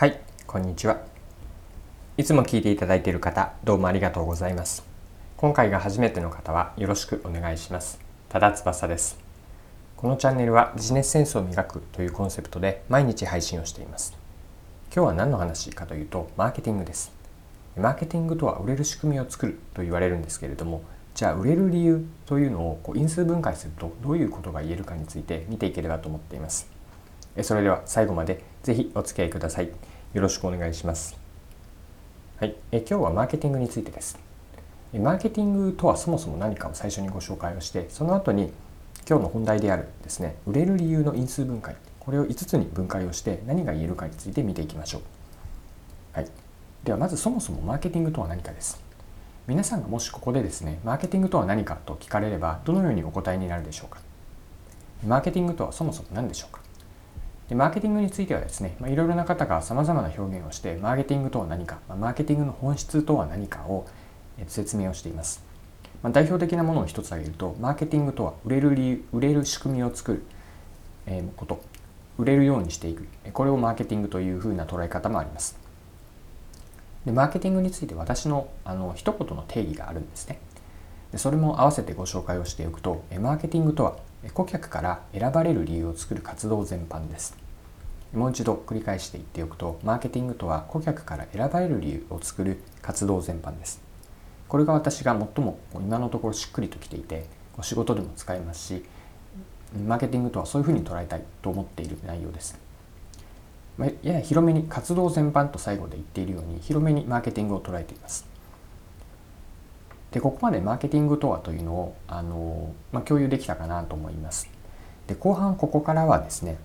はいこんにちは。いつも聞いていただいている方どうもありがとうございます。今回が初めての方はよろしくお願いします。多田翼です。このチャンネルはビジネスセンスを磨くというコンセプトで毎日配信をしています。今日は何の話かというとマーケティングです。マーケティングとは売れる仕組みを作ると言われるんですけれどもじゃあ売れる理由というのをこう因数分解するとどういうことが言えるかについて見ていければと思っています。それでは最後までぜひお付き合いください。よろしくお願いします。はい。え今日はマーケティングについてです。マーケティングとはそもそも何かを最初にご紹介をしてその後に今日の本題であるですね売れる理由の因数分解。これを5つに分解をして何が言えるかについて見ていきましょう。はい。ではまずそもそもマーケティングとは何かです。皆さんがもしここでですねマーケティングとは何かと聞かれればどのようにお答えになるでしょうか。マーケティングとはそもそも何でしょうか。でマーケティングについてはですね、まあ、いろいろな方がさまざまな表現をしてマーケティングとは何か、まあ、マーケティングの本質とは何かを説明をしています、まあ、代表的なものを一つ挙げるとマーケティングとは売れる理由売れる仕組みを作ること売れるようにしていく。これをマーケティングというふうな捉え方もあります。でマーケティングについて私のあの一言の定義があるんですね。それも合わせてご紹介をしておくとマーケティングとは顧客から選ばれる理由を作る活動全般です。もう一度繰り返して言っておくとマーケティングとは顧客から選ばれる理由を作る活動全般です。これが私が最も今のところしっくりときていて仕事でも使えますしマーケティングとはそういうふうに捉えたいと思っている内容です。やや広めに活動全般と最後で言っているように広めにマーケティングを捉えています。でここまでマーケティングとはというのをあの、まあ、共有できたかなと思います。で後半ここからはですね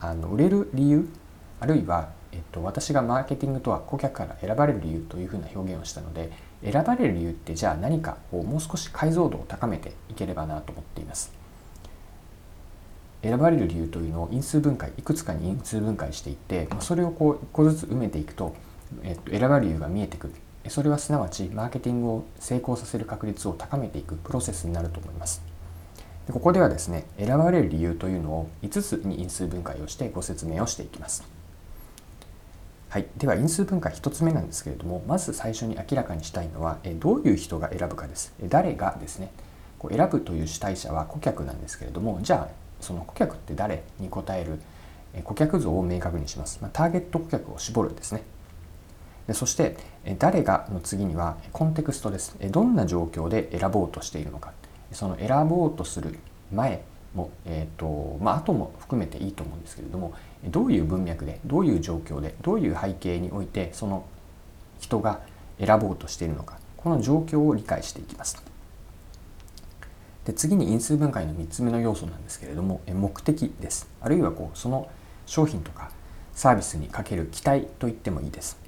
あの売れる理由あるいは、えっと、私がマーケティングとは顧客から選ばれる理由というふうな表現をしたので選ばれる理由ってじゃあ何かをもう少し解像度を高めていければなと思っています。選ばれる理由というのを因数分解いくつかに因数分解していってそれをこう一個ずつ埋めていくと、えっと、選ばれる理由が見えてくるそれはすなわちマーケティングを成功させる確率を高めていくプロセスになると思います。でここではですね選ばれる理由というのを5つに因数分解をしてご説明をしていきます。はい、では因数分解1つ目なんですけれどもまず最初に明らかにしたいのはどういう人が選ぶかです。誰がですねこう選ぶという主体者は顧客なんですけれどもじゃあその顧客って誰に答える顧客像を明確にします。まあ、ターゲット顧客を絞るんですね。でそして誰がの次にはコンテクストです。どんな状況で選ぼうとしているのか。その選ぼうとする前も、えーとまあ後も含めていいと思うんですけれどもどういう文脈でどういう状況でどういう背景においてその人が選ぼうとしているのか。この状況を理解していきます。で次に因数分解の3つ目の要素なんですけれども目的です。あるいはこうその商品とかサービスにかける期待と言ってもいいです。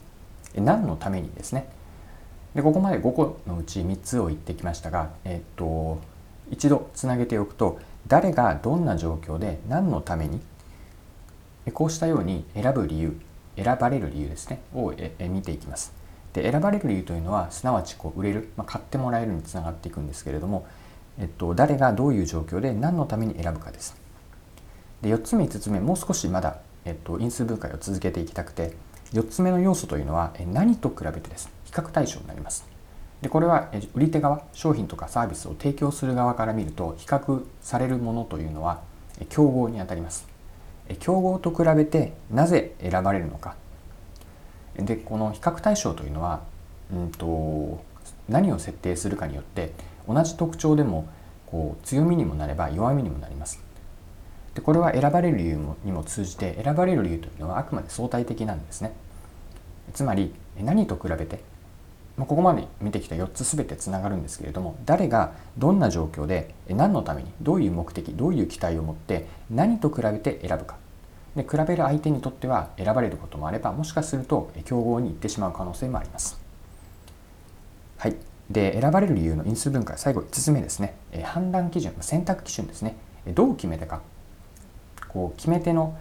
何のためにですね。でここまで5個のうち3つを言ってきましたが、えっと一度つなげておくと誰がどんな状況で何のためにこうしたように選ぶ理由選ばれる理由ですねを見ていきます。で選ばれる理由というのはすなわちこう売れる、まあ、買ってもらえるにつながっていくんですけれども、えっと、誰がどういう状況で何のために選ぶかです。で4つ目5つ目もう少しまだ、えっと、因数分解を続けていきたくて4つ目の要素というのは何と比べてです。比較対象になります。でこれは売り手側商品とかサービスを提供する側から見ると比較されるものというのは競合にあたります。競合と比べてなぜ選ばれるのか。でこの比較対象というのは、うんと、何を設定するかによって同じ特徴でもこう強みにもなれば弱みにもなります。でこれは選ばれる理由にも通じて選ばれる理由というのはあくまで相対的なんですね。つまり何と比べてここまで見てきた4つ全てつながるんですけれども誰がどんな状況で何のためにどういう目的どういう期待を持って何と比べて選ぶか。で比べる相手にとっては選ばれることもあればもしかすると競合に行ってしまう可能性もあります。はい、で選ばれる理由の因数分解最後5つ目ですね。判断基準選択基準ですね。どう決めたか。こう決め手の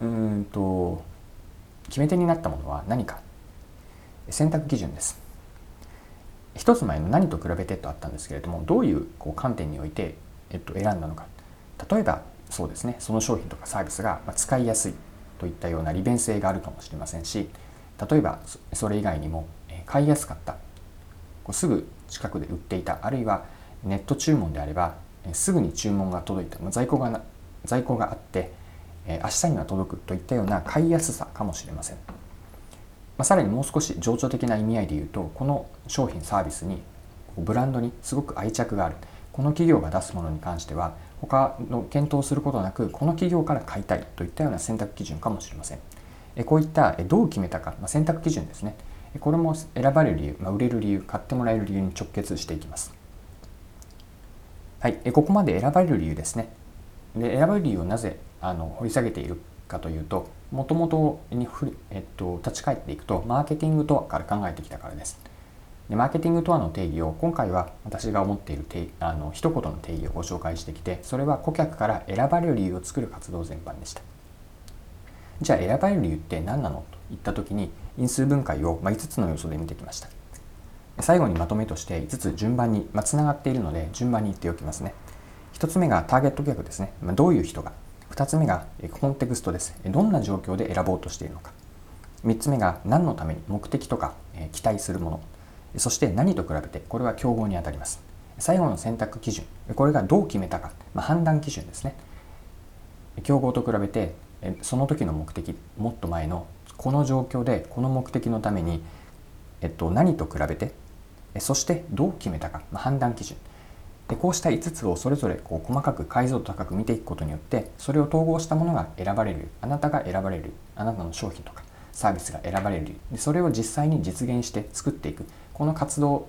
うんと決め手になったものは何か。選択基準です。一つ前の何と比べてとあったんですけれどもどういうこう観点において、えっと、選んだのか。例えばそうですね。その商品とかサービスが使いやすいといったような利便性があるかもしれませんし例えばそれ以外にも買いやすかった。こうすぐ近くで売っていた。あるいはネット注文であればすぐに注文が届いた。在庫が在庫があって明日には届くといったような買いやすさかもしれません、まあ、さらにもう少し情緒的な意味合いで言うとこの商品サービスにブランドにすごく愛着がある。この企業が出すものに関しては他の検討することなくこの企業から買いたいといったような選択基準かもしれません。こういったどう決めたか、まあ、選択基準ですね。これも選ばれる理由、まあ、売れる理由買ってもらえる理由に直結していきます。はい。ここまで選ばれる理由ですね。で選ばれる理由をなぜあの掘り下げているかというともともとに、えっと、立ち返っていくとマーケティングとはから考えてきたからです。でマーケティングとはの定義を今回は私が思っている定あの一言の定義をご紹介してきてそれは顧客から選ばれる理由を作る活動全般でした。じゃあ選ばれる理由って何なのといった時に因数分解をまあ5つの要素で見てきました。最後にまとめとして5つ順番にまあつながっているので順番に言っておきますね。1つ目がターゲット顧客ですね。どういう人が？2つ目がコンテクストです。どんな状況で選ぼうとしているのか。3つ目が何のために目的とか期待するもの。そして何と比べてこれは競合にあたります。最後の選択基準。これがどう決めたか、まあ、判断基準ですね。競合と比べてその時の目的もっと前のこの状況でこの目的のために、えっと、何と比べて？そしてどう決めたか、まあ、判断基準。でこうした5つをそれぞれこう細かく解像度高く見ていくことによってそれを統合したものが選ばれるあなたが選ばれるあなたの商品とかサービスが選ばれるでそれを実際に実現して作っていくこの活動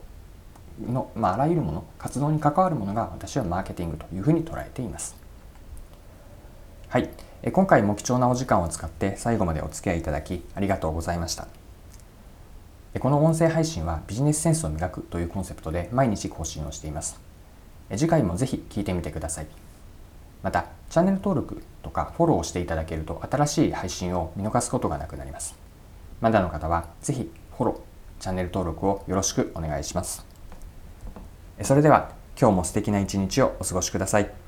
の、まあ、あらゆるもの活動に関わるものが私はマーケティングというふうに捉えています。はい。今回も貴重なお時間を使って最後までお付き合いいただきありがとうございました。この音声配信はビジネスセンスを磨くというコンセプトで毎日更新をしています。次回もぜひ聞いてみてください。またチャンネル登録とかフォローをしていただけると新しい配信を見逃すことがなくなります。まだの方はぜひフォローチャンネル登録をよろしくお願いします。それでは今日も素敵な一日をお過ごしください。